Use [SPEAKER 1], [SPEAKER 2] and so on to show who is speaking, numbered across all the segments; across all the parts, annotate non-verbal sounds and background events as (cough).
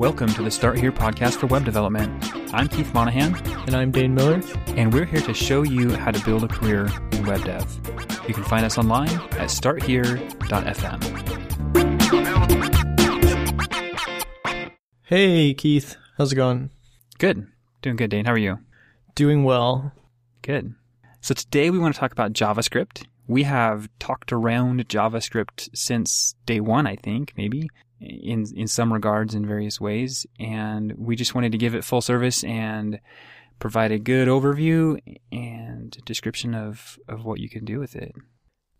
[SPEAKER 1] Welcome to the Start Here podcast for web development. I'm Keith Monahan,
[SPEAKER 2] And I'm Dane Miller.
[SPEAKER 1] and we're here to show you how to build a career in web dev. You can find us online at starthere.fm.
[SPEAKER 2] Hey, Keith. How's it going?
[SPEAKER 1] Good. Doing good, Dane. How are you?
[SPEAKER 2] Doing well.
[SPEAKER 1] Good. So today we want to talk about JavaScript. We have talked around JavaScript since day one, I think, maybe, in in some regards in various ways. And we just wanted to give it full service and provide a good overview and description of, of what you can do with it.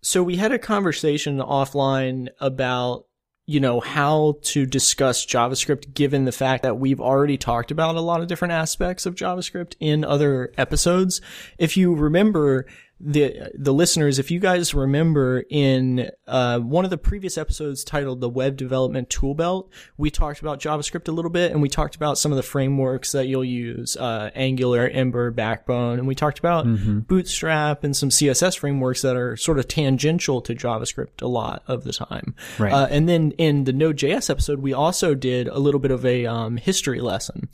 [SPEAKER 2] So we had a conversation offline about, you know, how to discuss JavaScript given the fact that we've already talked about a lot of different aspects of JavaScript in other episodes. If you remember, the the listeners, if you guys remember in uh, one of the previous episodes titled "The Web Development Tool Belt," we talked about JavaScript a little bit, and we talked about some of the frameworks that you'll use: uh, Angular, Ember, Backbone, and we talked about Bootstrap and some CSS frameworks that are sort of tangential to JavaScript a lot of the time.
[SPEAKER 1] Right.
[SPEAKER 2] Uh, and then in the Node.js episode, we also did a little bit of a um, history lesson,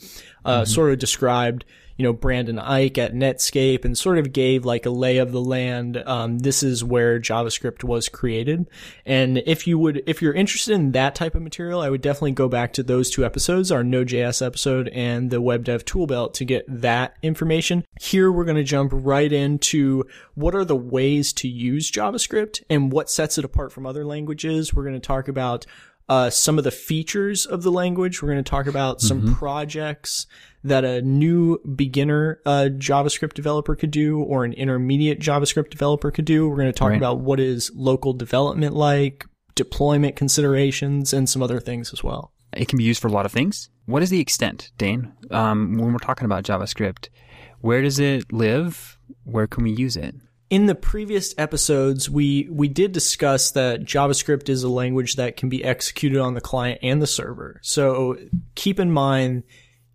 [SPEAKER 2] uh, sort of described, you know, Brendan Eich at Netscape and sort of gave like a lay of the land. Um, this is where JavaScript was created. And if you would, if you're interested in that type of material, I would definitely go back to those two episodes, our Node.js episode and the Web Dev Tool Belt to get that information. Here we're going to jump right into what are the ways to use JavaScript and what sets it apart from other languages. We're going to talk about uh, some of the features of the language. We're going to talk about some projects that a new beginner uh, JavaScript developer could do or an intermediate JavaScript developer could do. We're going to talk
[SPEAKER 1] Right.
[SPEAKER 2] about what is local development like, deployment considerations, and some other things as well.
[SPEAKER 1] It can be used for a lot of things. What is the extent, Dane? Um, when we're talking about JavaScript, where does it live? Where can we use it?
[SPEAKER 2] In the previous episodes, we we did discuss that JavaScript is a language that can be executed on the client and the server. So keep in mind,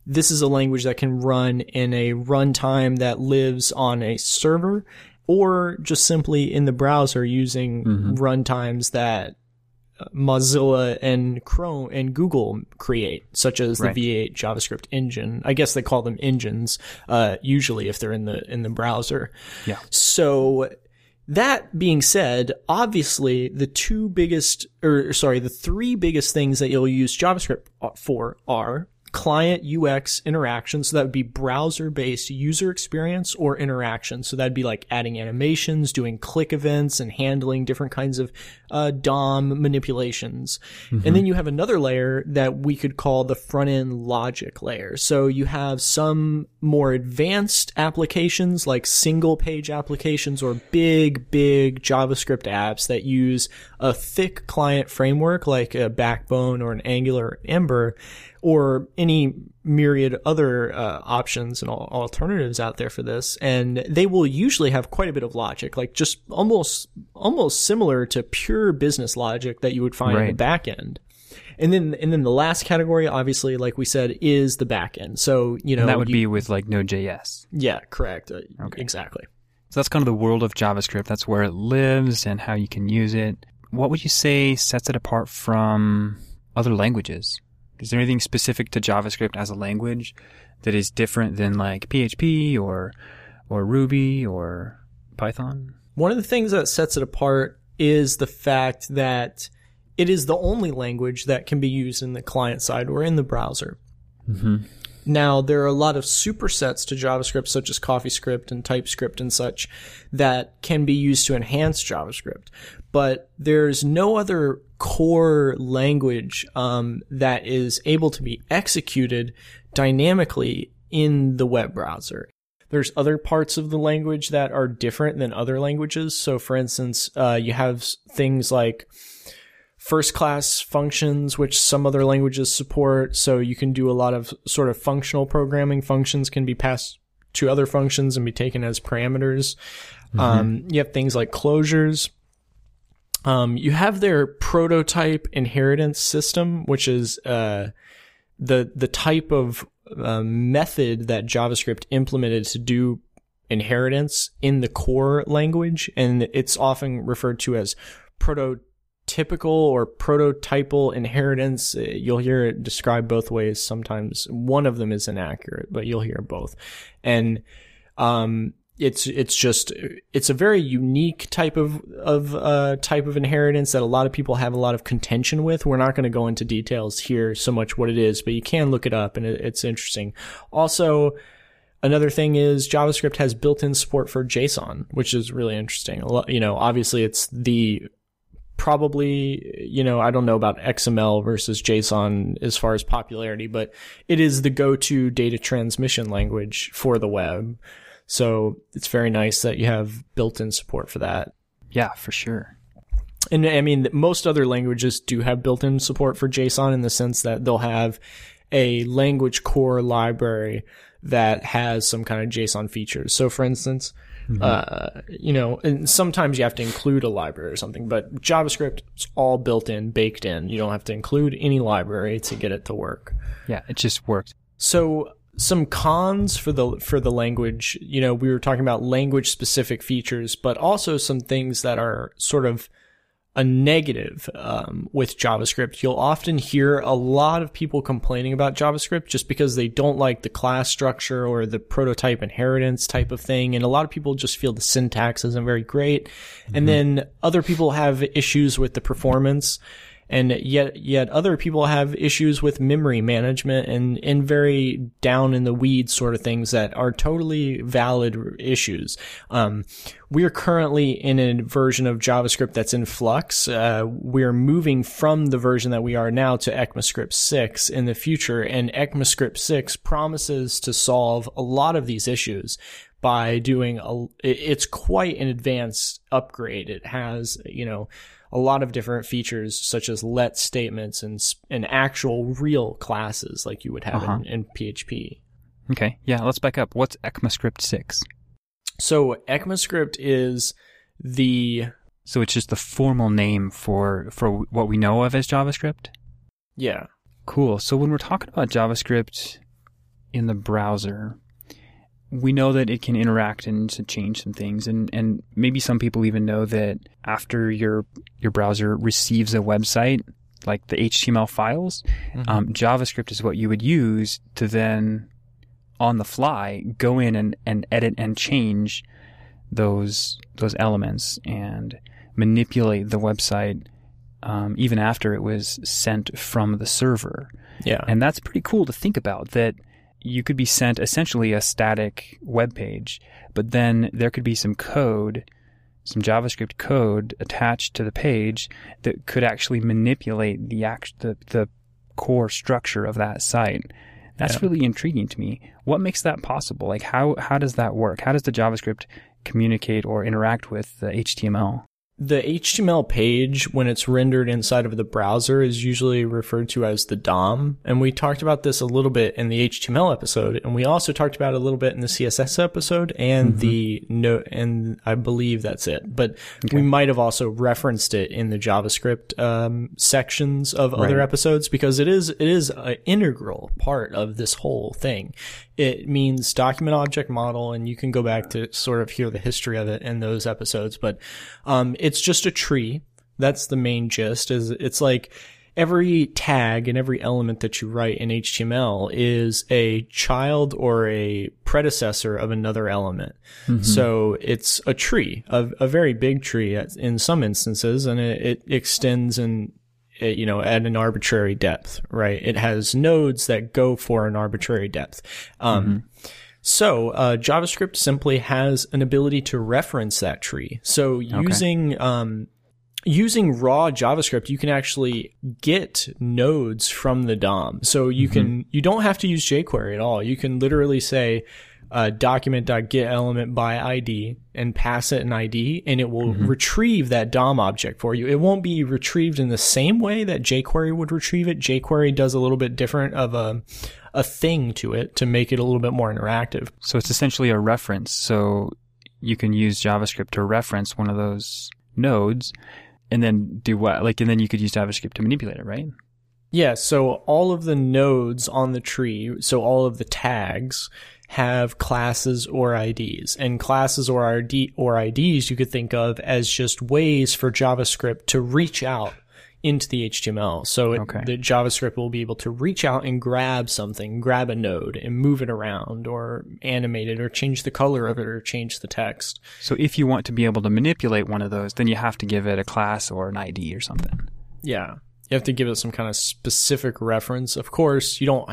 [SPEAKER 2] this is a language that can run in a runtime that lives on a server, or just simply in the browser using mm-hmm. runtimes that Mozilla and Chrome and Google create, such as
[SPEAKER 1] Right.
[SPEAKER 2] the V8 JavaScript engine. I guess they call them engines, uh, usually if they're in the in the browser.
[SPEAKER 1] Yeah.
[SPEAKER 2] So that being said, obviously the two biggest, or sorry, the three biggest things that you'll use JavaScript for are client UX interaction. So that would be browser based user experience or interaction. So that'd be like adding animations, doing click events and handling different kinds of, uh, DOM manipulations. And then you have another layer that we could call the front end logic layer. So you have some more advanced applications like single page applications or big, big JavaScript apps that use a thick client framework like a Backbone or an Angular or Ember or any myriad other uh, options and alternatives out there for this and they will usually have quite a bit of logic like just almost almost similar to pure business logic that you would find in the back end and then and then the last category obviously like we said is the back end so you know
[SPEAKER 1] And that would
[SPEAKER 2] you-
[SPEAKER 1] be with like Node.js.
[SPEAKER 2] yeah correct uh,
[SPEAKER 1] Okay.
[SPEAKER 2] exactly
[SPEAKER 1] So that's kind of the world of JavaScript. That's where it lives and how you can use it. What would you say sets it apart from other languages? Is there anything specific to JavaScript as a language that is different than like PHP or or Ruby or Python?
[SPEAKER 2] One of the things that sets it apart is the fact that it is the only language that can be used in the client side or in the browser. Mm-hmm. Now, there are a lot of supersets to JavaScript, such as CoffeeScript and TypeScript and such, that can be used to enhance JavaScript. But there's no other core language um, that is able to be executed dynamically in the web browser. There's other parts of the language that are different than other languages. So, for instance, uh, you have things like first class functions, which some other languages support. So you can do a lot of sort of functional programming. Functions can be passed to other functions and be taken as parameters. Um, you have things like closures. Um, you have their prototype inheritance system, which is uh, the the type of uh, method that JavaScript implemented to do inheritance in the core language, and it's often referred to as prototype typical or prototypal inheritance. Uh, you'll hear it described both ways. Sometimes one of them is inaccurate, but you'll hear both. And, um, it's it's just it's a very unique type of of uh, type of inheritance that a lot of people have a lot of contention with. We're not going to go into details here so much what it is, but you can look it up and it, it's interesting. Also, another thing is JavaScript has built-in support for JSON, which is really interesting. You know, obviously it's the probably, you know, I don't know about XML versus JSON as far as popularity, but it is the go-to data transmission language for the web. So it's very nice that you have built-in support for that.
[SPEAKER 1] Yeah, for sure.
[SPEAKER 2] And I mean, most other languages do have built-in support for JSON in the sense that they'll have a language core library that has some kind of JSON features. So for instance, mm-hmm. uh, you know, and sometimes you have to include a library or something, but JavaScript is all built in, baked in. You don't have to include any library to get it to work.
[SPEAKER 1] Yeah, it just works.
[SPEAKER 2] So some cons for the for the language. You know, we were talking about language specific features, but also some things that are sort of a negative um, with JavaScript. You'll often hear a lot of people complaining about JavaScript just because they don't like the class structure or the prototype inheritance type of thing, and a lot of people just feel the syntax isn't very great. Mm-hmm. And then other people have issues with the performance and yet yet other people have issues with memory management and and very down in the weeds sort of things that are totally valid issues. Um, we are currently in a version of JavaScript that's in flux. Uh, we're moving from the version that we are now to ECMAScript 6 in the future, and ECMAScript 6 promises to solve a lot of these issues by doing a, it's quite an advanced upgrade. It has, you know, a lot of different features such as let statements and and actual real classes like you would have uh-huh. in, in, PHP.
[SPEAKER 1] Okay, yeah, let's back up. What's ECMAScript six?
[SPEAKER 2] So ECMAScript is the
[SPEAKER 1] so it's just the formal name for for what we know of as JavaScript.
[SPEAKER 2] Yeah.
[SPEAKER 1] Cool. So when we're talking about JavaScript in the browser, we know that it can interact and change some things. And, and maybe some people even know that after your your browser receives a website like the html files mm-hmm. um, javascript is what you would use to then on the fly go in and, and edit and change those those elements and manipulate the website um, even after it was sent from the server.
[SPEAKER 2] Yeah.
[SPEAKER 1] And that's pretty cool to think about that you could be sent essentially a static web page, but then there could be some code, some JavaScript code attached to the page that could actually manipulate the act, the, the core structure of that site. That's yeah. really intriguing to me. What makes that possible? Like how how does that work? How does the JavaScript communicate or interact with the HTML?
[SPEAKER 2] The HTML page, when it's rendered inside of the browser, is usually referred to as the DOM. And we talked about this a little bit in the HTML episode, and we also talked about it a little bit in the CSS episode and mm-hmm. the note, and I believe that's it. But okay. we might have also referenced it in the JavaScript um, sections of right. other episodes because it is it is an integral part of this whole thing it means document object model, and you can go back to sort of hear the history of it in those episodes. But um, it's just a tree. That's the main gist. Is it's like every tag and every element that you write in HTML is a child or a predecessor of another element. Mm-hmm. So it's a tree, a, a, very big tree in some instances, and it, it extends and you know, at an arbitrary depth, right? It has nodes that go for an arbitrary depth. Um, mm-hmm. So uh, JavaScript simply has an ability to reference that tree. So using okay. um, using raw JavaScript, you can actually get nodes from the DOM. So you mm-hmm. can you don't have to use jQuery at all. You can literally say uh, document.get element by ID and pass it an ID and it will mm-hmm. retrieve that DOM object for you. It won't be retrieved in the same way that jQuery would retrieve it. jQuery does a little bit different of a, a thing to it to make it a little bit more interactive.
[SPEAKER 1] So it's essentially a reference. So you can use JavaScript to reference one of those nodes and then do what? Like, and then you could use JavaScript to manipulate it, right?
[SPEAKER 2] Yeah, so all of the nodes on the tree, so all of the tags have classes or IDs. And classes or ID or IDs you could think of as just ways for JavaScript to reach out into the HTML. So it,
[SPEAKER 1] Okay.
[SPEAKER 2] the JavaScript will be able to reach out and grab something, grab a node and move it around or animate it or change the color of it or change the text.
[SPEAKER 1] So if you want to be able to manipulate one of those, then you have to give it a class or an ID or something.
[SPEAKER 2] Yeah. You have to give it some kind of specific reference. Of course, you don't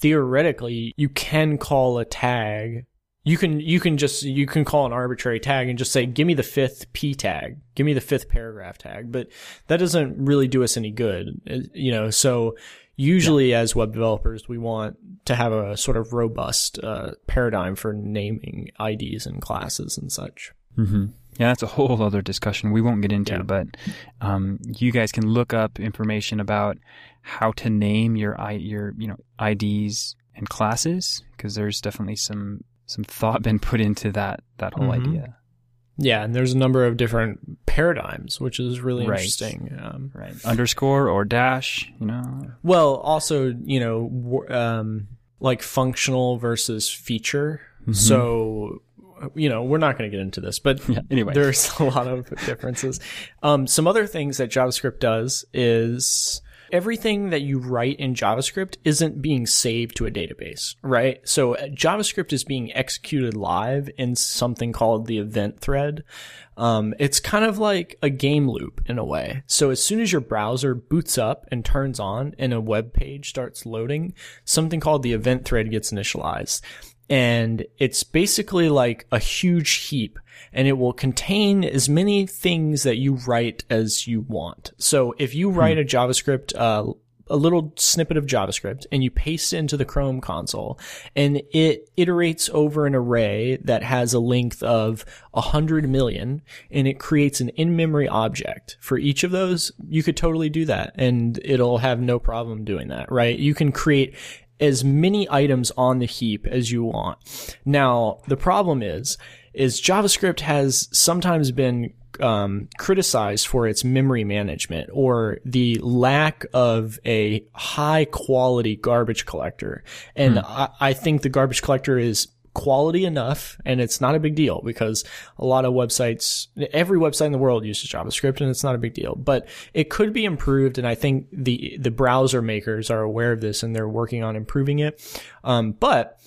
[SPEAKER 2] theoretically you can call a tag. You can you can just you can call an arbitrary tag and just say give me the fifth p tag. Give me the fifth paragraph tag, but that doesn't really do us any good. Uh, You know, so usually as web developers we want to have a sort of robust uh, paradigm for naming IDs and classes and such.
[SPEAKER 1] Mm-hmm. Yeah, that's a whole other discussion we won't get into,
[SPEAKER 2] Yeah.
[SPEAKER 1] but um, you guys can look up information about how to name your I, your you know IDs and classes because there's definitely some some thought been put into that that whole
[SPEAKER 2] Mhm.
[SPEAKER 1] idea.
[SPEAKER 2] Yeah, and there's a number of different paradigms, which is really
[SPEAKER 1] Right.
[SPEAKER 2] interesting. Um,
[SPEAKER 1] Right. Underscore or dash, you know.
[SPEAKER 2] Well, also, you know, um, like functional versus feature. So, you know, we're not going to get into this, but
[SPEAKER 1] Yeah. Anyway.
[SPEAKER 2] there's a lot of differences. Um, some other things that JavaScript does is everything that you write in JavaScript isn't being saved to a database, right? So uh, JavaScript is being executed live in something called the event thread. Um, it's kind of like a game loop in a way. So as soon as your browser boots up and turns on and a web page starts loading, something called the event thread gets initialized. And it's basically like a huge heap and it will contain as many things that you write as you want. So if you write a JavaScript, uh, a little snippet of JavaScript and you paste it into the Chrome console and it iterates over an array that has a length of 100 million and it creates an in-memory object for each of those, you could totally do that and it'll have no problem doing that, right? You can create as many items on the heap as you want. Now, the problem is, is JavaScript has sometimes been um, criticized for its memory management or the lack of a high quality garbage collector. And I, I think the garbage collector is quality enough and it's not a big deal because a lot of websites every website in the world uses javascript and it's not a big deal. But it could be improved and i think the the browser makers are aware of this and they're working on improving it. Um, but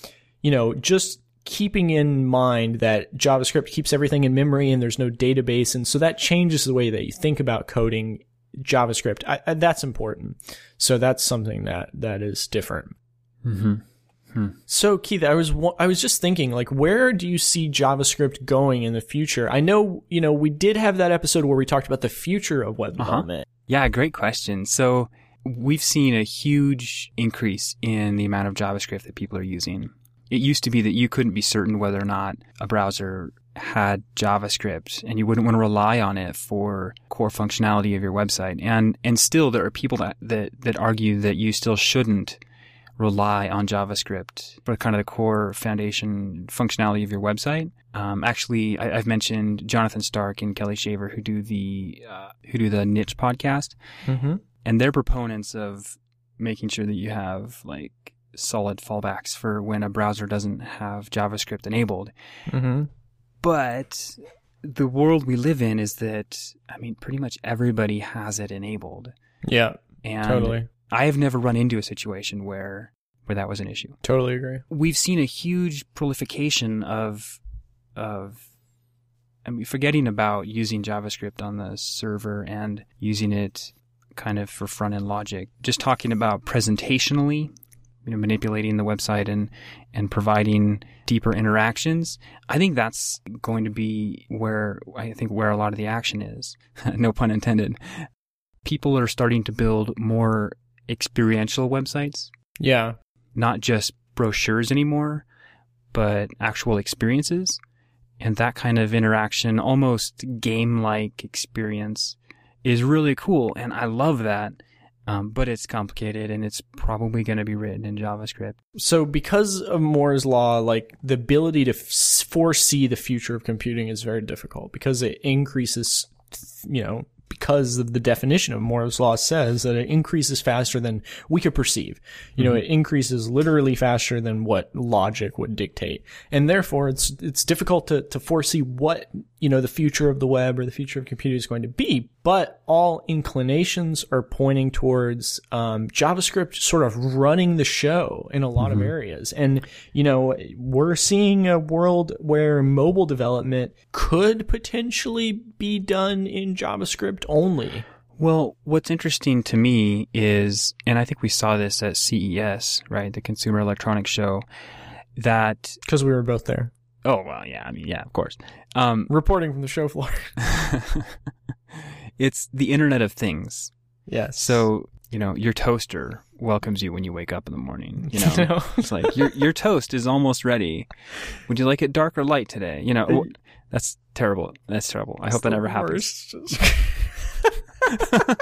[SPEAKER 2] you know just keeping in mind that javascript keeps everything in memory and there's no database and so that changes the way that you think about coding javascript. I, I, that's important. So that's something that that is different.
[SPEAKER 1] Mm-hmm.
[SPEAKER 2] So Keith, I was I was just thinking, like, where do you see JavaScript going in the future? I know, you know, we did have that episode where we talked about the future of web uh-huh. development.
[SPEAKER 1] Yeah, great question. So we've seen a huge increase in the amount of JavaScript that people are using. It used to be that you couldn't be certain whether or not a browser had JavaScript and you wouldn't want to rely on it for core functionality of your website. And and still there are people that, that, that argue that you still shouldn't rely on JavaScript for kind of the core foundation functionality of your website. Um, actually, I, I've mentioned Jonathan Stark and Kelly Shaver who do the uh, who do the Niche podcast,
[SPEAKER 2] Mm-hmm.
[SPEAKER 1] and they're proponents of making sure that you have like solid fallbacks for when a browser doesn't have JavaScript enabled.
[SPEAKER 2] Mm-hmm.
[SPEAKER 1] But the world we live in is that I mean, pretty much everybody has it enabled,
[SPEAKER 2] Yeah,
[SPEAKER 1] and
[SPEAKER 2] totally,
[SPEAKER 1] I have never run into a situation where where that was an issue.
[SPEAKER 2] totally agree.
[SPEAKER 1] We've seen a huge proliferation of of I mean forgetting about using JavaScript on the server and using it kind of for front end logic. Just talking about presentationally, you know, manipulating the website and and providing deeper interactions. I think that's going to be where I think where a lot of the action is. (laughs) no pun intended. People are starting to build more experiential websites,
[SPEAKER 2] Yeah,
[SPEAKER 1] not just brochures anymore, but actual experiences. And that kind of interaction, almost game like experience, is really cool. And I love that. Um, but it's complicated and it's probably going to be written in JavaScript.
[SPEAKER 2] so because of Moore's law, like the ability to f- foresee the future of computing is very difficult because it increases, you know, because of the definition of Moore's law says that it increases faster than we could perceive. You know, mm-hmm. it increases literally faster than what logic would dictate. And therefore it's, it's difficult to, to foresee what, you know, the future of the web or the future of computing is going to be. But all inclinations are pointing towards, um, JavaScript sort of running the show in a lot of areas. And, you know, we're seeing a world where mobile development could potentially be done in JavaScript only.
[SPEAKER 1] Well, what's interesting to me is, and I think we saw this at CES, right, the Consumer Electronics Show, that
[SPEAKER 2] Because we were both there.
[SPEAKER 1] oh well, yeah, I mean, yeah, of course. Um,
[SPEAKER 2] Reporting from the show floor. (laughs) (laughs)
[SPEAKER 1] it's the Internet of Things.
[SPEAKER 2] yes.
[SPEAKER 1] So you know, your toaster welcomes you when you wake up in the morning. You (laughs) know,
[SPEAKER 2] No.
[SPEAKER 1] it's like your your toast is almost ready. Would you like it dark or light today? You know, that's terrible. That's terrible. I hope that never happens. (laughs)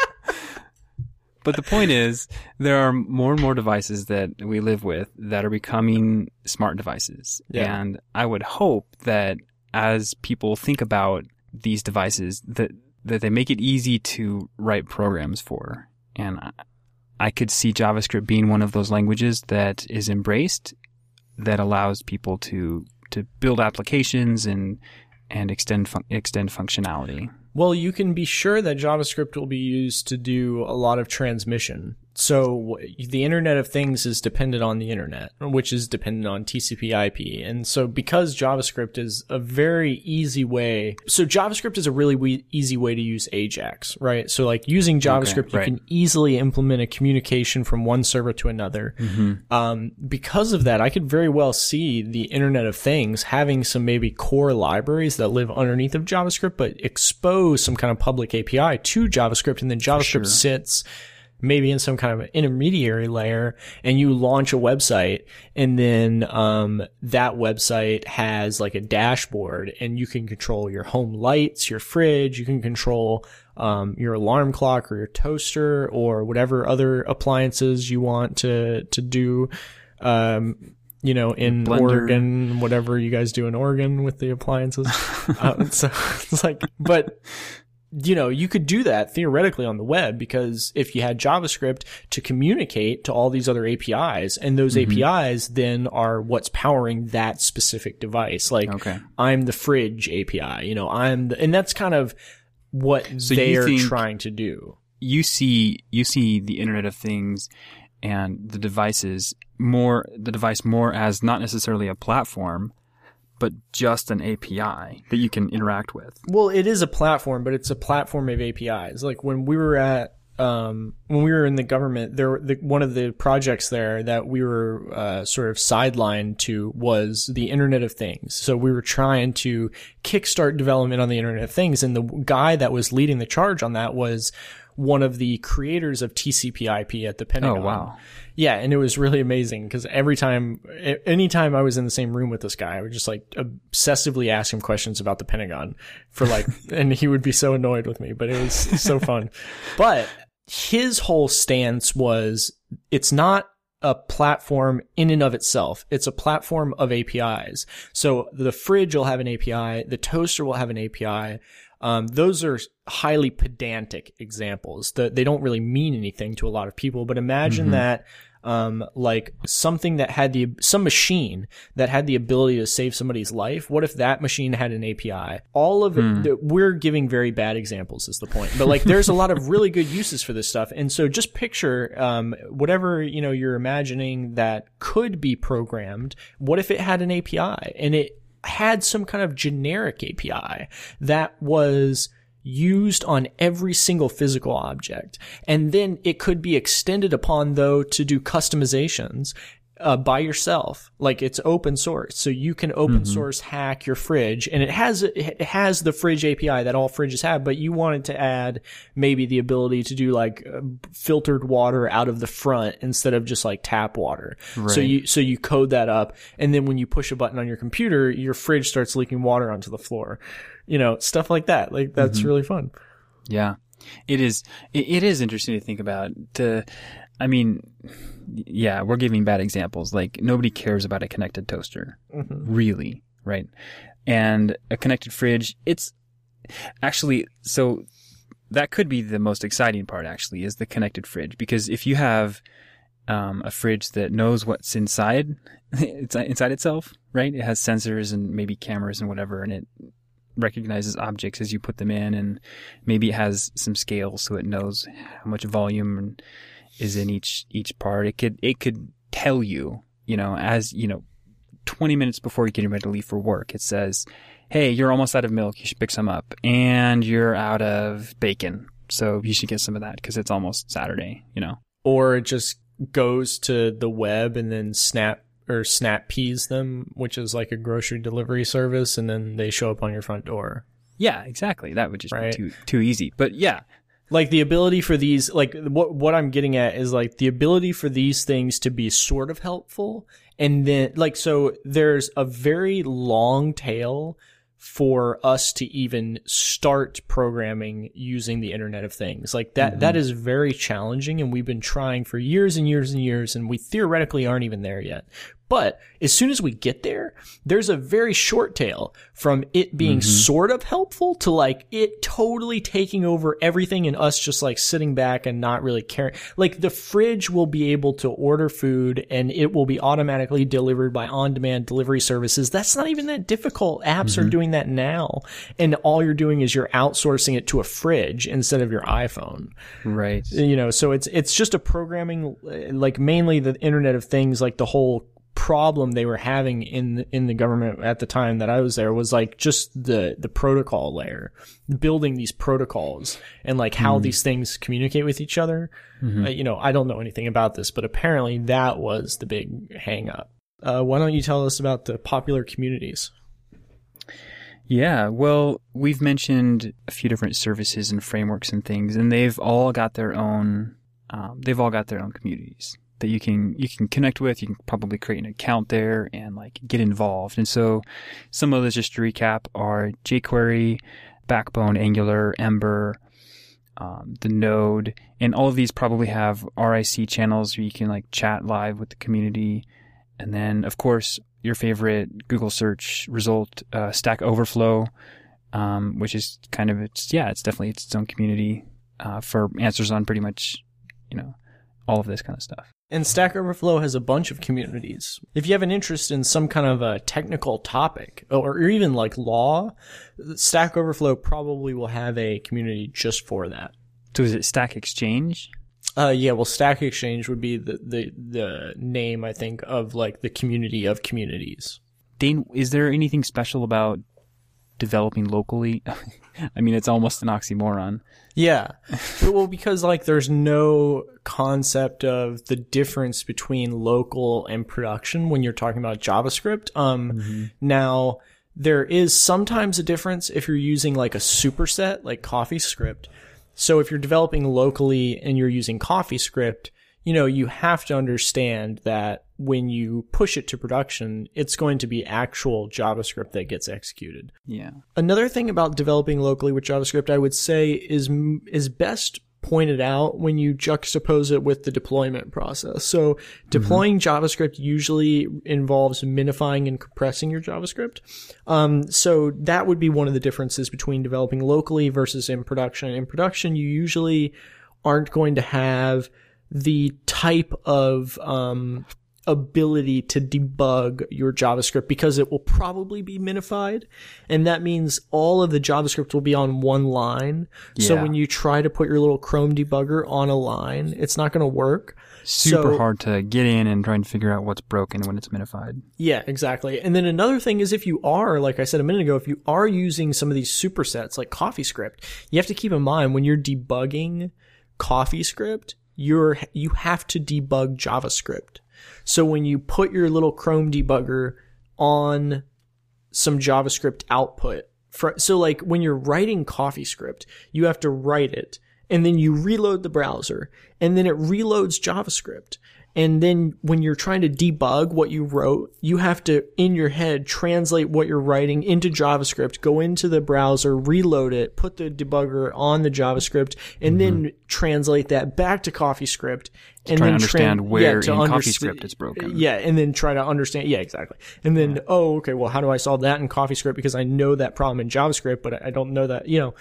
[SPEAKER 1] But the point is, there are more and more devices that we live with that are becoming smart devices.
[SPEAKER 2] Yeah.
[SPEAKER 1] And I would hope that as people think about these devices, that, that they make it easy to write programs for. And I, could see JavaScript being one of those languages that is embraced, that allows people to, to build applications and, and extend, fun- extend functionality.
[SPEAKER 2] Well, you can be sure that JavaScript will be used to do a lot of transmission. So the Internet of Things is dependent on the Internet, which is dependent on TCP/IP. And so because JavaScript is a very easy way, so JavaScript is a really we- easy way to use AJAX, right? So like using JavaScript,
[SPEAKER 1] right.
[SPEAKER 2] you can easily implement a communication from one server to another. Um, because of that, I could very well see the Internet of Things having some maybe core libraries that live underneath of JavaScript, but expose some kind of public API to JavaScript, and then JavaScript sits maybe in some kind of intermediary layer, and you launch a website, and then um, that website has like a dashboard, and you can control your home lights, your fridge, you can control um, your alarm clock or your toaster or whatever other appliances you want to to do. Um, you know, in
[SPEAKER 1] Blender.
[SPEAKER 2] Oregon, whatever you guys do in Oregon with the appliances. uh, (laughs) so (laughs) it's like, but you know, you could do that theoretically on the web because if you had JavaScript to communicate to all these other APIs and those
[SPEAKER 1] Mm-hmm.
[SPEAKER 2] APIs then are what's powering that specific device. Like
[SPEAKER 1] Okay.
[SPEAKER 2] I'm the fridge API, you know, I'm the, and that's kind of what
[SPEAKER 1] So they're
[SPEAKER 2] trying to do.
[SPEAKER 1] you see you see the Internet of Things and the devices more the device more as not necessarily a platform, but just an API that you can interact with.
[SPEAKER 2] Well, it is a platform, but it's a platform of APIs. Like when we were at um, when we were in the government, there the, one of the projects there that we were uh, sort of sidelined to was the Internet of Things. So we were trying to kickstart development on the Internet of Things, and the guy that was leading the charge on that was one of the creators of TCP/IP at the Pentagon.
[SPEAKER 1] Oh wow.
[SPEAKER 2] Yeah, and it was really amazing because every time, anytime I was in the same room with this guy, I would just like obsessively ask him questions about the Pentagon for like, (laughs) and he would be so annoyed with me, but it was so fun. But his whole stance was it's not a platform in and of itself. It's a platform of APIs. So the fridge will have an API, the toaster will have an API. Um, those are highly pedantic examples. that they don't really mean anything to a lot of people, but imagine that, um, like something that had the, some machine that had the ability to save somebody's life. What if that machine had an API? All of it, we're giving very bad examples is the point, but like there's a lot of really good uses for this stuff. And so just picture, um, whatever, you know, you're imagining that could be programmed. What if it had an API and it, had some kind of generic API that was used on every single physical object. And then it could be extended upon though to do customizations uh, by yourself. Like it's open source. So you can open source hack your fridge and it has, it has the fridge API that all fridges have, but you wanted to add maybe the ability to do like uh, filtered water out of the front instead of just like tap water.
[SPEAKER 1] Right.
[SPEAKER 2] So you, so you code that up and then when you push a button on your computer, your fridge starts leaking water onto the floor. You know, stuff like that. Like that's really fun.
[SPEAKER 1] Yeah, it is. It, is interesting to think about. To, I mean, yeah, we're giving bad examples. Like nobody cares about a connected toaster, really, right? And a connected fridge. It's actually so. that could be the most exciting part actually is the connected fridge because if you have um, a fridge that knows what's inside (laughs) it's inside itself, right? It has sensors and maybe cameras and whatever, and it recognizes objects as you put them in, and maybe it has some scales so it knows how much volume is in each each part. It could it could tell you, you know, as you know, 20 minutes before you're getting ready to leave for work, it says, "Hey, you're almost out of milk. You should pick some up, and you're out of bacon, so you should get some of that because it's almost Saturday." You know,
[SPEAKER 2] or it just goes to the web and then snap or snap peas them, which is like a grocery delivery service, and then they show up on your front door.
[SPEAKER 1] Yeah, exactly. That would just right. be too too easy. But yeah,
[SPEAKER 2] like the ability for these like what what I'm getting at is like the ability for these things to be sort of helpful and then like so there's a very long tail for us to even start programming using the internet of things like that, mm-hmm. that is very challenging and we've been trying for years and years and years and we theoretically aren't even there yet but as soon as we get there, there's a very short tail from it being mm-hmm. sort of helpful to like it totally taking over everything and us just like sitting back and not really caring. Like the fridge will be able to order food and it will be automatically delivered by on demand delivery services. That's not even that difficult. Apps mm-hmm. are doing that now. And all you're doing is you're outsourcing it to a fridge instead of your iPhone.
[SPEAKER 1] Right.
[SPEAKER 2] You know, so it's, it's just a programming, like mainly the internet of things, like the whole problem they were having in in the government at the time that I was there was like just the the protocol layer, building these protocols and like how mm. these things communicate with each other. Mm-hmm. Uh, you know, I don't know anything about this, but apparently that was the big hang up. Uh, why don't you tell us about the popular communities?
[SPEAKER 1] Yeah, well, we've mentioned a few different services and frameworks and things, and they've all got their own. Um, they've all got their own communities that you can you can connect with. You can probably create an account there and like get involved. And so some of those just to recap are jQuery, Backbone, Angular, Ember, um, the Node, and all of these probably have IRC channels where you can like chat live with the community. And then of course your favorite Google search result, uh, Stack Overflow, um, which is kind of it's yeah it's definitely its own community uh, for answers on pretty much you know all of this kind of stuff.
[SPEAKER 2] And Stack Overflow has a bunch of communities. If you have an interest in some kind of a technical topic or even like law, Stack Overflow probably will have a community just for that.
[SPEAKER 1] So is it Stack Exchange?
[SPEAKER 2] Uh, yeah, well, Stack Exchange would be the, the, the name, I think, of like the community of communities.
[SPEAKER 1] Dane, is there anything special about developing locally? (laughs) I mean, it's almost an oxymoron.
[SPEAKER 2] Yeah. well, because like there's no concept of the difference between local and production when you're talking about JavaScript. Um, mm-hmm. now there is sometimes a difference if you're using like a superset like CoffeeScript. So if you're developing locally and you're using CoffeeScript, you know, you have to understand that when you push it to production, it's going to be actual JavaScript that gets executed.
[SPEAKER 1] Yeah.
[SPEAKER 2] Another thing about developing locally with JavaScript, I would say, is is best pointed out when you juxtapose it with the deployment process. So deploying mm-hmm. JavaScript usually involves minifying and compressing your JavaScript. Um, so that would be one of the differences between developing locally versus in production. In production, you usually aren't going to have the type of um, ability to debug your JavaScript because it will probably be minified. And that means all of the JavaScript will be on one line. Yeah. So when you try to put your little Chrome debugger on a line, it's not going to work.
[SPEAKER 1] Super so, hard to get in and try and figure out what's broken when it's minified.
[SPEAKER 2] Yeah, exactly. And then another thing is if you are, like I said a minute ago, if you are using some of these supersets like CoffeeScript, you have to keep in mind when you're debugging CoffeeScript, you're you have to debug JavaScript. So when you put your little Chrome debugger on some JavaScript output, for, so like when you're writing CoffeeScript, you have to write it and then you reload the browser and then it reloads JavaScript. And then when you're trying to debug what you wrote, you have to, in your head, translate what you're writing into JavaScript, go into the browser, reload it, put the debugger on the JavaScript, and mm-hmm. then translate that back to CoffeeScript.
[SPEAKER 1] And try then to understand where yeah, in underst- CoffeeScript it's broken.
[SPEAKER 2] Yeah, and then try to understand. Yeah, exactly. And then, yeah. oh, okay, well, how do I solve that in CoffeeScript? Because I know that problem in JavaScript, but I don't know that, you know,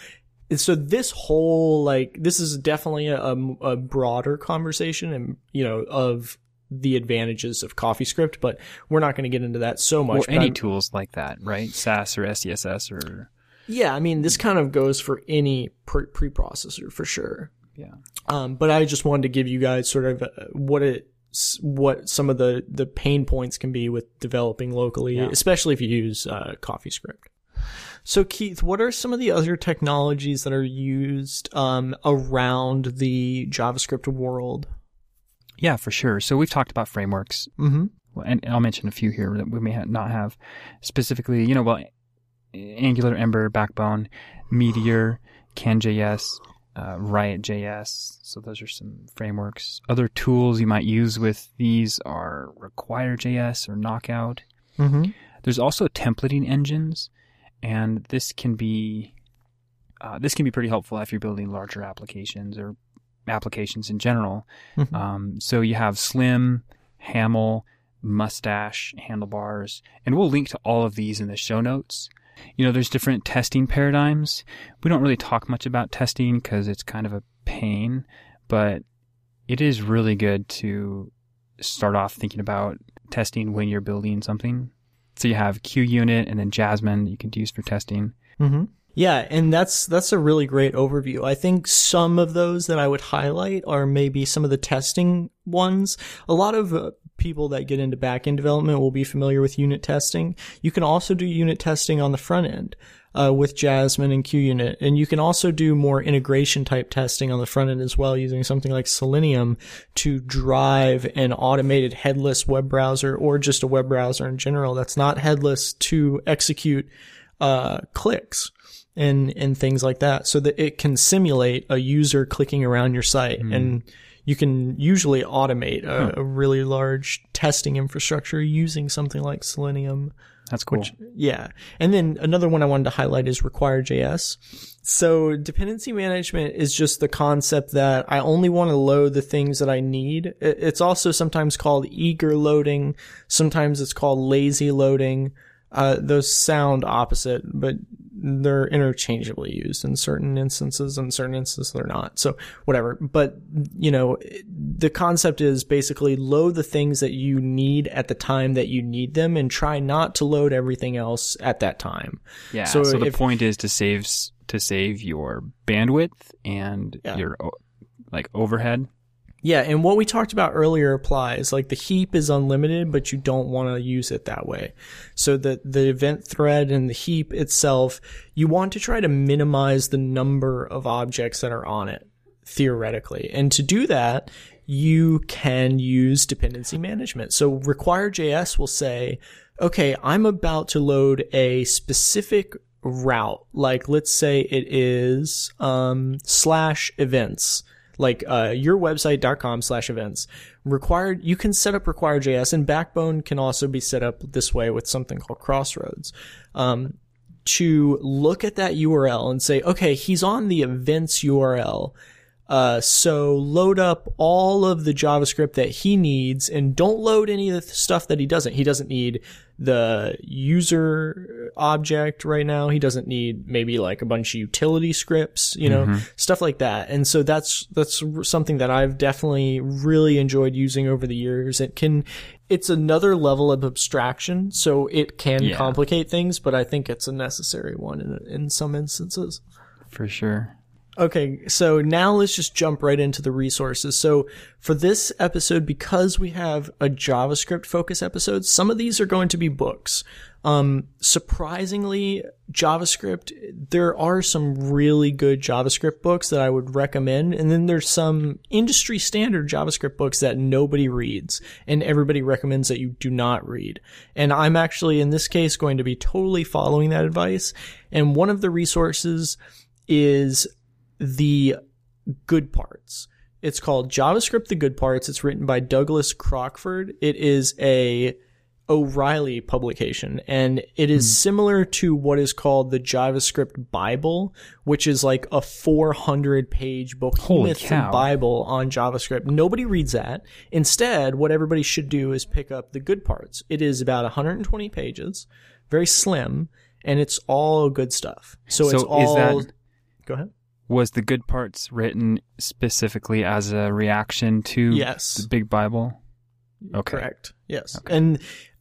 [SPEAKER 2] so this whole like this is definitely a, a broader conversation and you know of the advantages of CoffeeScript, but we're not going to get into that so much.
[SPEAKER 1] Or any tools like that, right? Sass or SCSS or
[SPEAKER 2] yeah, I mean this kind of goes for any pre- preprocessor for sure.
[SPEAKER 1] yeah.
[SPEAKER 2] Um, but I just wanted to give you guys sort of uh, what it what some of the the pain points can be with developing locally,
[SPEAKER 1] Yeah.
[SPEAKER 2] especially if you use uh, CoffeeScript. So Keith, what are some of the other technologies that are used um, around the JavaScript world?
[SPEAKER 1] Yeah, for sure. So we've talked about frameworks,
[SPEAKER 2] Mm-hmm.
[SPEAKER 1] And I'll mention a few here that we may not have specifically. You know, well, Angular, Ember, Backbone, Meteor, CanJS, uh, Riot.js. So those are some frameworks. Other tools you might use with these are Require.js or Knockout.
[SPEAKER 2] Mm-hmm.
[SPEAKER 1] There's also templating engines, and this can be uh, this can be pretty helpful if you're building larger applications or applications in general.
[SPEAKER 2] Mhm.
[SPEAKER 1] Um, so you have Slim, Haml, Mustache, Handlebars, and we'll link to all of these in the show notes. You know, there's different testing paradigms. We don't really talk much about testing because it's kind of a pain, but it is really good to start off thinking about testing when you're building something. So you have QUnit and then Jasmine that you could use for testing.
[SPEAKER 2] Mm-hmm. Yeah, and that's that's a really great overview. I think some of those that I would highlight are maybe some of the testing ones. A lot of uh, people that get into back end development will be familiar with unit testing. You can also do unit testing on the front end uh, with Jasmine and QUnit, and you can also do more integration type testing on the front end as well using something like Selenium to drive an automated headless web browser or just a web browser in general that's not headless to execute uh, clicks and and things like that, so that it can simulate a user clicking around your site, and you can usually automate a, a really large testing infrastructure using something like Selenium.
[SPEAKER 1] That's cool.
[SPEAKER 2] Which, yeah. And then another one I wanted to highlight is Require.js. So dependency management is just the concept that I only want to load the things that I need. It's also sometimes called eager loading. Sometimes it's called lazy loading. Uh, those sound opposite, but they're interchangeably used in certain instances and certain instances they're not. So whatever. But, you know, the concept is basically load the things that you need at the time that you need them and try not to load everything else at that time.
[SPEAKER 1] Yeah.
[SPEAKER 2] So
[SPEAKER 1] So, the
[SPEAKER 2] if-
[SPEAKER 1] point is to save to save your bandwidth and
[SPEAKER 2] Yeah.
[SPEAKER 1] your like overhead.
[SPEAKER 2] Yeah, and what we talked about earlier applies. Like the heap is unlimited, but you don't want to use it that way. So the the event thread and the heap itself, you want to try to minimize the number of objects that are on it theoretically. And to do that, you can use dependency management. So require.js will say, okay, I'm about to load a specific route. Like let's say it is um, slash events like uh, yourwebsite.com slash events required you can set up require.js and backbone can also be set up this way with something called crossroads um, to look at that url and say okay he's on the events url uh, so load up all of the JavaScript that he needs and don't load any of the stuff that he doesn't. He doesn't need the user object right now. He doesn't need maybe like a bunch of utility scripts, you know, stuff like that. And so that's, that's something that I've definitely really enjoyed using over the years. It can, it's another level of abstraction. So it can
[SPEAKER 1] Yeah.
[SPEAKER 2] complicate things, but I think it's a necessary one in, in some instances.
[SPEAKER 1] For sure.
[SPEAKER 2] Okay, so now let's just jump right into the resources. So for this episode, because we have a JavaScript focus episode, some of these are going to be books. Um, surprisingly, JavaScript, there are some really good JavaScript books that I would recommend. And then there's some industry standard JavaScript books that nobody reads and everybody recommends that you do not read. And I'm actually in this case going to be totally following that advice. And one of the resources is the good parts. It's called JavaScript The Good Parts. It's written by Douglas Crockford. It is a O'Reilly publication and it is similar to what is called the JavaScript Bible, which is like a 400 page behemoth. Bible on JavaScript. Nobody reads that. Instead, what everybody should do is pick up the good parts. It is about 120 pages, very slim, and it's all good stuff. So,
[SPEAKER 1] So
[SPEAKER 2] it's
[SPEAKER 1] is
[SPEAKER 2] all.
[SPEAKER 1] that-
[SPEAKER 2] Go ahead.
[SPEAKER 1] Was the good parts written specifically as a reaction to
[SPEAKER 2] Yes.
[SPEAKER 1] the big Bible? Okay.
[SPEAKER 2] Correct. Yes.
[SPEAKER 1] Okay.
[SPEAKER 2] And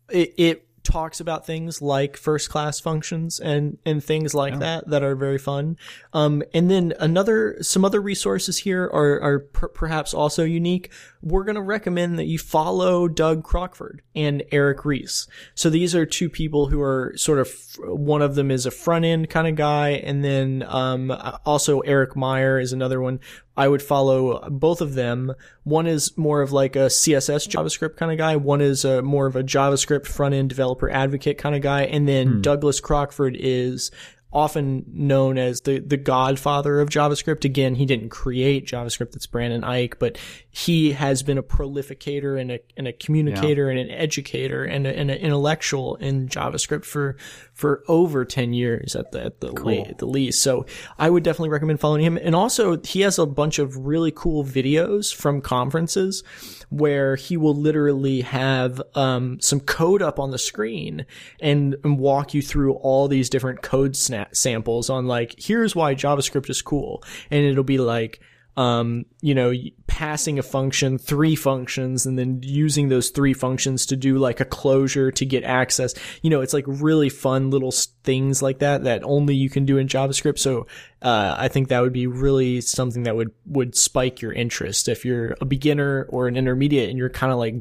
[SPEAKER 2] it, it talks about things like first class functions and, and things like
[SPEAKER 1] Oh.
[SPEAKER 2] that that are very fun. Um, and then another, some other resources here are, are per- perhaps also unique. We're going to recommend that you follow Doug Crockford and Eric Reese. So these are two people who are sort of, one of them is a front end kind of guy. And then, um, also Eric Meyer is another one. I would follow both of them. One is more of like a CSS JavaScript kind of guy. One is a more of a JavaScript front end developer advocate kind of guy. And then hmm. Douglas Crockford is often known as the, the godfather of JavaScript. Again, he didn't create JavaScript. That's Brendan Eich, but he has been a prolificator and a, and a communicator and an educator and, a, and an intellectual in JavaScript for, for over 10 years at the, at the, la- at the least. So I would definitely recommend following him. And also he has a bunch of really cool videos from conferences where he will literally have um, some code up on the screen and, and walk you through all these different code snap samples on like here's why JavaScript is cool, and it'll be like um, you know, passing a function, three functions, and then using those three functions to do like a closure to get access. You know, it's like really fun little things like that that only you can do in JavaScript. So, uh, I think that would be really something that would, would spike your interest. If you're a beginner or an intermediate and you're kind of like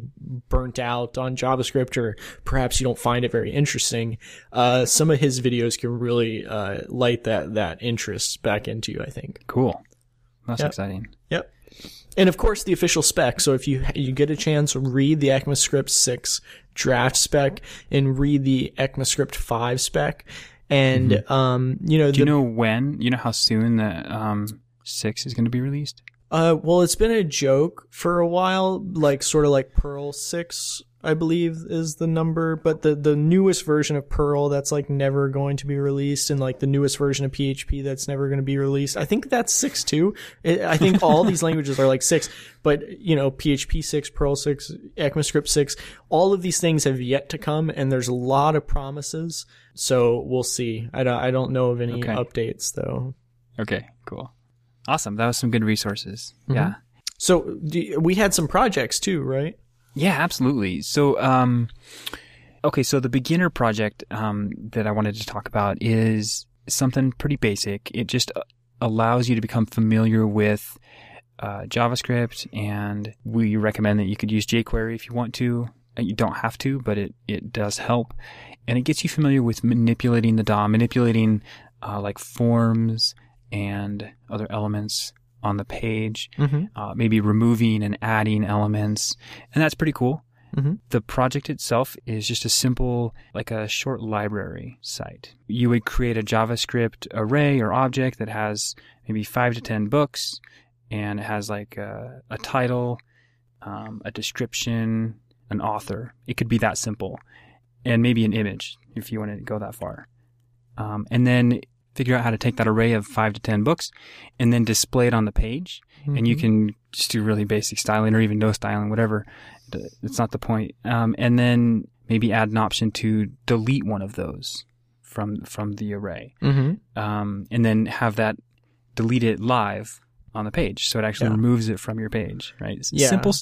[SPEAKER 2] burnt out on JavaScript or perhaps you don't find it very interesting, uh, some of his videos can really, uh, light that, that interest back into you, I think.
[SPEAKER 1] Cool. That's
[SPEAKER 2] Yep.
[SPEAKER 1] exciting.
[SPEAKER 2] Yep. And of course, the official spec. So if you you get a chance, read the ECMAScript 6 draft spec and read the ECMAScript 5 spec. And, um, you know,
[SPEAKER 1] Mm-hmm. Do you know when? You know how soon the um, six is going to be released?
[SPEAKER 2] uh, well, it's been a joke for a while, like sort of like Perl 6, I believe is the number, but the, the newest version of Perl that's like never going to be released and like the newest version of PHP that's never going to be released. I think that's 6 too. I think all these (laughs) languages are like 6, but you know, PHP 6, Perl 6, ECMAScript 6, all of these things have yet to come and there's a lot of promises. So we'll see. I don't, I don't know of any
[SPEAKER 1] Okay.
[SPEAKER 2] updates though.
[SPEAKER 1] Okay, cool. Awesome. That was some good resources.
[SPEAKER 2] Mm-hmm.
[SPEAKER 1] Yeah.
[SPEAKER 2] So we had some projects too, right?
[SPEAKER 1] Yeah, absolutely. So, um, okay, so the beginner project um, that I wanted to talk about is something pretty basic. It just uh, allows you to become familiar with uh, JavaScript, and we recommend that you could use jQuery if you want to. Uh, You don't have to, but it, it does help. And it gets you familiar with manipulating the DOM, manipulating uh, like forms and other elements on the page
[SPEAKER 2] Mm-hmm.
[SPEAKER 1] uh, maybe removing and adding elements, and that's pretty cool.
[SPEAKER 2] Mhm.
[SPEAKER 1] The project itself is just a simple, like a short library site. You would create a JavaScript array or object that has maybe five to ten books, and it has like a, a title, um, a description, an author. It could be that simple, and maybe an image if you want to go that far. Um, and then figure out how to take that array of five to ten books, and then display it on the page and you can just do really basic styling or even no styling, whatever. It's not the point. Um, and then maybe add an option to delete one of those from from the array,
[SPEAKER 2] Mm-hmm.
[SPEAKER 1] um, and then have that delete it live on the page, so it actually
[SPEAKER 2] Yeah.
[SPEAKER 1] removes it from your page. Right? It's
[SPEAKER 2] Yeah.
[SPEAKER 1] Simple,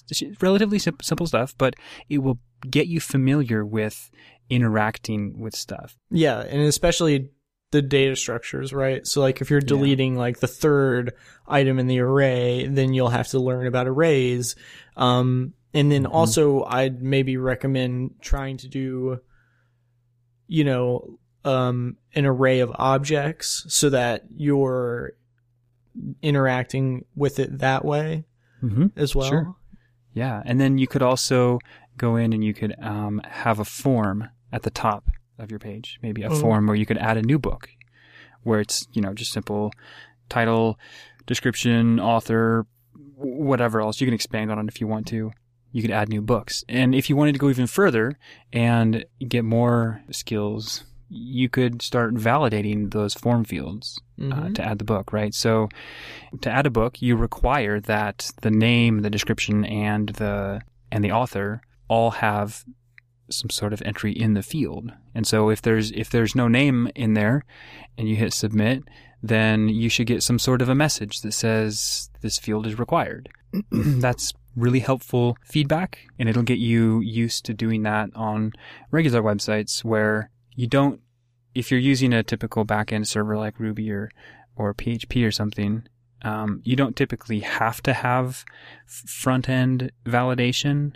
[SPEAKER 1] relatively sim- simple stuff, but it will get you familiar with interacting with stuff.
[SPEAKER 2] Yeah, and especially the data structures, right? So like if you're deleting like the third item in the array, then you'll have to learn about arrays. Um, and then also I'd maybe recommend trying to do, you know, um, an array of objects so that you're interacting with it that way
[SPEAKER 1] Mm-hmm.
[SPEAKER 2] as well.
[SPEAKER 1] Sure. Yeah, and then you could also go in and you could um, have a form at the top of your page, maybe a
[SPEAKER 2] Mhm.
[SPEAKER 1] form where you could add a new book, where it's you know just simple title, description, author, whatever else. You can expand on it if you want to. You could add new books, and if you wanted to go even further and get more skills, you could start validating those form fields uh,
[SPEAKER 2] Mhm.
[SPEAKER 1] to add the book, right? So to add a book, you require that the name, the description, and the and the author all have some sort of entry in the field. And so if there's if there's no name in there and you hit submit, then you should get some sort of a message that says this field is required. (clears throat) That's really helpful feedback and it'll get you used to doing that on regular websites where you don't if you're using a typical backend server like Ruby or or PHP or something, um, you don't typically have to have front end validation.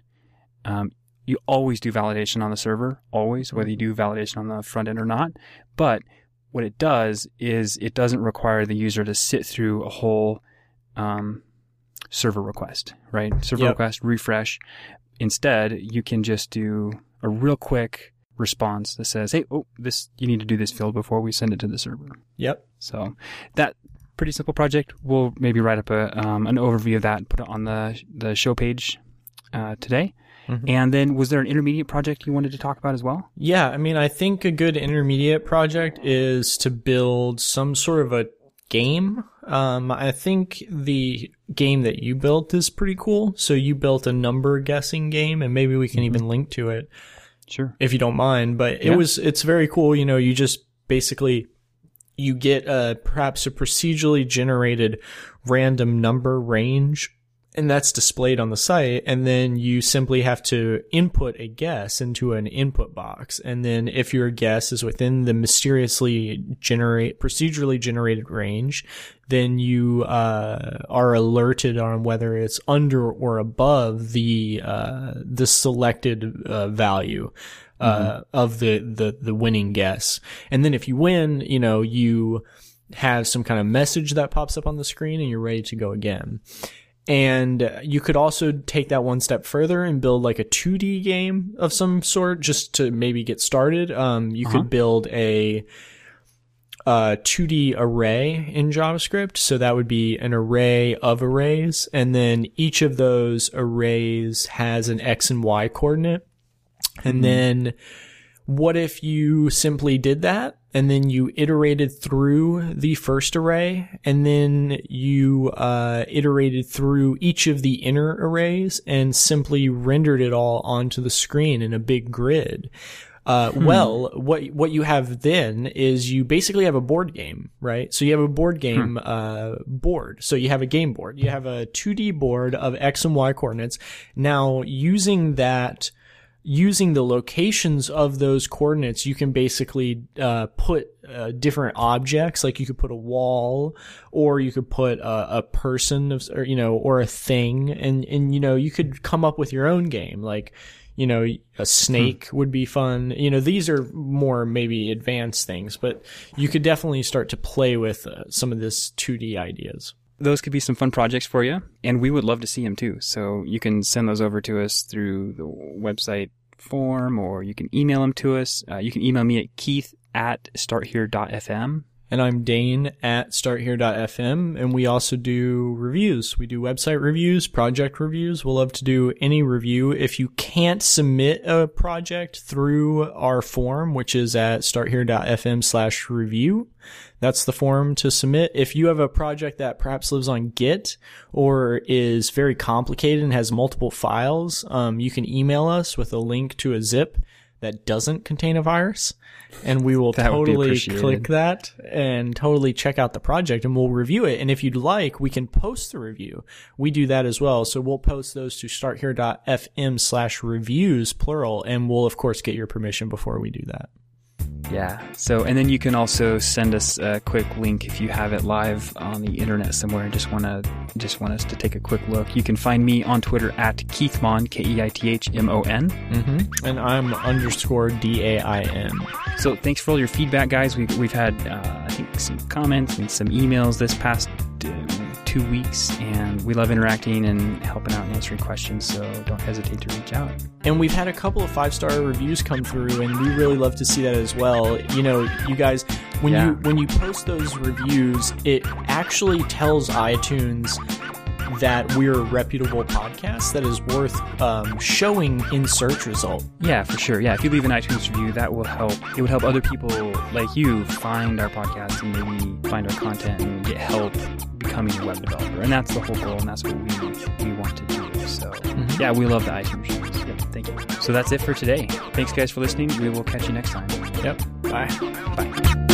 [SPEAKER 1] Um, you always do validation on the server, always, whether you do validation on the front end or not. But what it does is it doesn't require the user to sit through a whole um, server request, right? Server
[SPEAKER 2] Yep.
[SPEAKER 1] request, refresh. Instead, you can just do a real quick response that says, "Hey, oh, this you need to do this field before we send it to the server."
[SPEAKER 2] Yep.
[SPEAKER 1] So that pretty simple project. We'll maybe write up a um, an overview of that and put it on the the show page uh, today.
[SPEAKER 2] Mhm.
[SPEAKER 1] And then, was there an intermediate project you wanted to talk about as well?
[SPEAKER 2] Yeah, I mean, I think a good intermediate project is to build some sort of a game. Um, I think the game that you built is pretty cool. So you built a number guessing game, and maybe we can even link to it
[SPEAKER 1] Sure.
[SPEAKER 2] if you don't mind. But it
[SPEAKER 1] Yeah.
[SPEAKER 2] was it's very cool. You know, you just basically you get uh perhaps a procedurally generated random number range and that's displayed on the site and then you simply have to input a guess into an input box and then if your guess is within the mysteriously generate procedurally generated range then you uh, are alerted on whether it's under or above the uh, the selected uh, value uh, of the, the the winning guess. And then if you win, you know you have some kind of message that pops up on the screen, and you're ready to go again. And you could also take that one step further and build like a 2D game of some sort just to maybe get started. Um, you
[SPEAKER 1] Uh-huh.
[SPEAKER 2] could build a uh, 2D array in JavaScript. So that would be an array of arrays. And then each of those arrays has an X and Y coordinate. And then what if you simply did that and then you iterated through the first array and then you uh, iterated through each of the inner arrays and simply rendered it all onto the screen in a big grid? Uh, well, what what you have then is you basically have a board game, right? So you have a board game uh, board. So you have a game board. You have a 2D board of x and y coordinates. Now, using that, using the locations of those coordinates, you can basically uh, put uh, different objects. Like you could put a wall, or you could put a, a person, of, or you know, or a thing, and and you know, you could come up with your own game. Like you know, a snake would be fun. You know, these are more maybe advanced things, but you could definitely start to play with uh, some of this 2D ideas.
[SPEAKER 1] Those could be some fun projects for you, and we would love to see them too. So you can send those over to us through the website form, or you can email them to us. Uh, you can email me at keith at starthere.fm.
[SPEAKER 2] And I'm Dain at starthere.fm. And we also do reviews. We do website reviews, project reviews. We'll love to do any review. If you can't submit a project through our form, which is at starthere.fm slash review, that's the form to submit. If you have a project that perhaps lives on Git or is very complicated and has multiple files, um, you can email us with a link to a zip that doesn't contain a virus and we will (laughs)
[SPEAKER 1] That would be
[SPEAKER 2] totally click that and totally check out the project and we'll review it. And if you'd like, we can post the review. We do that as well. So we'll post those to starthere.fm slash reviews, plural, and we'll of course get your permission before we do that.
[SPEAKER 1] Yeah. So, and then you can also send us a quick link if you have it live on the internet somewhere and just want to just want us to take a quick look. You can find me on Twitter at Keithmon, K E I T H M O N.
[SPEAKER 2] Mm-hmm. And I'm underscore D-A-I-N.
[SPEAKER 1] So, thanks for all your feedback, guys. We've we've had uh, I think some comments and some emails this past two weeks, and we love interacting and helping out and answering questions. So, don't hesitate to reach out.
[SPEAKER 2] And we've had a couple of five star reviews come through, and we really love to see that as well. You know, you guys, when
[SPEAKER 1] Yeah.
[SPEAKER 2] you when you post those reviews, it actually tells iTunes that we're a reputable podcast that is worth um, showing in search result.
[SPEAKER 1] Yeah, for sure. Yeah, if you leave an iTunes review, that will help. It would help other people like you find our podcast and maybe find our content and get help becoming a web developer. And that's the whole goal, and that's what we we want to do. So, yeah, we love the iTunes reviews. Yep.
[SPEAKER 2] Thank you.
[SPEAKER 1] So that's it for today. Thanks, guys, for listening. We will catch you next time.
[SPEAKER 2] Yep. Bye.
[SPEAKER 1] Bye.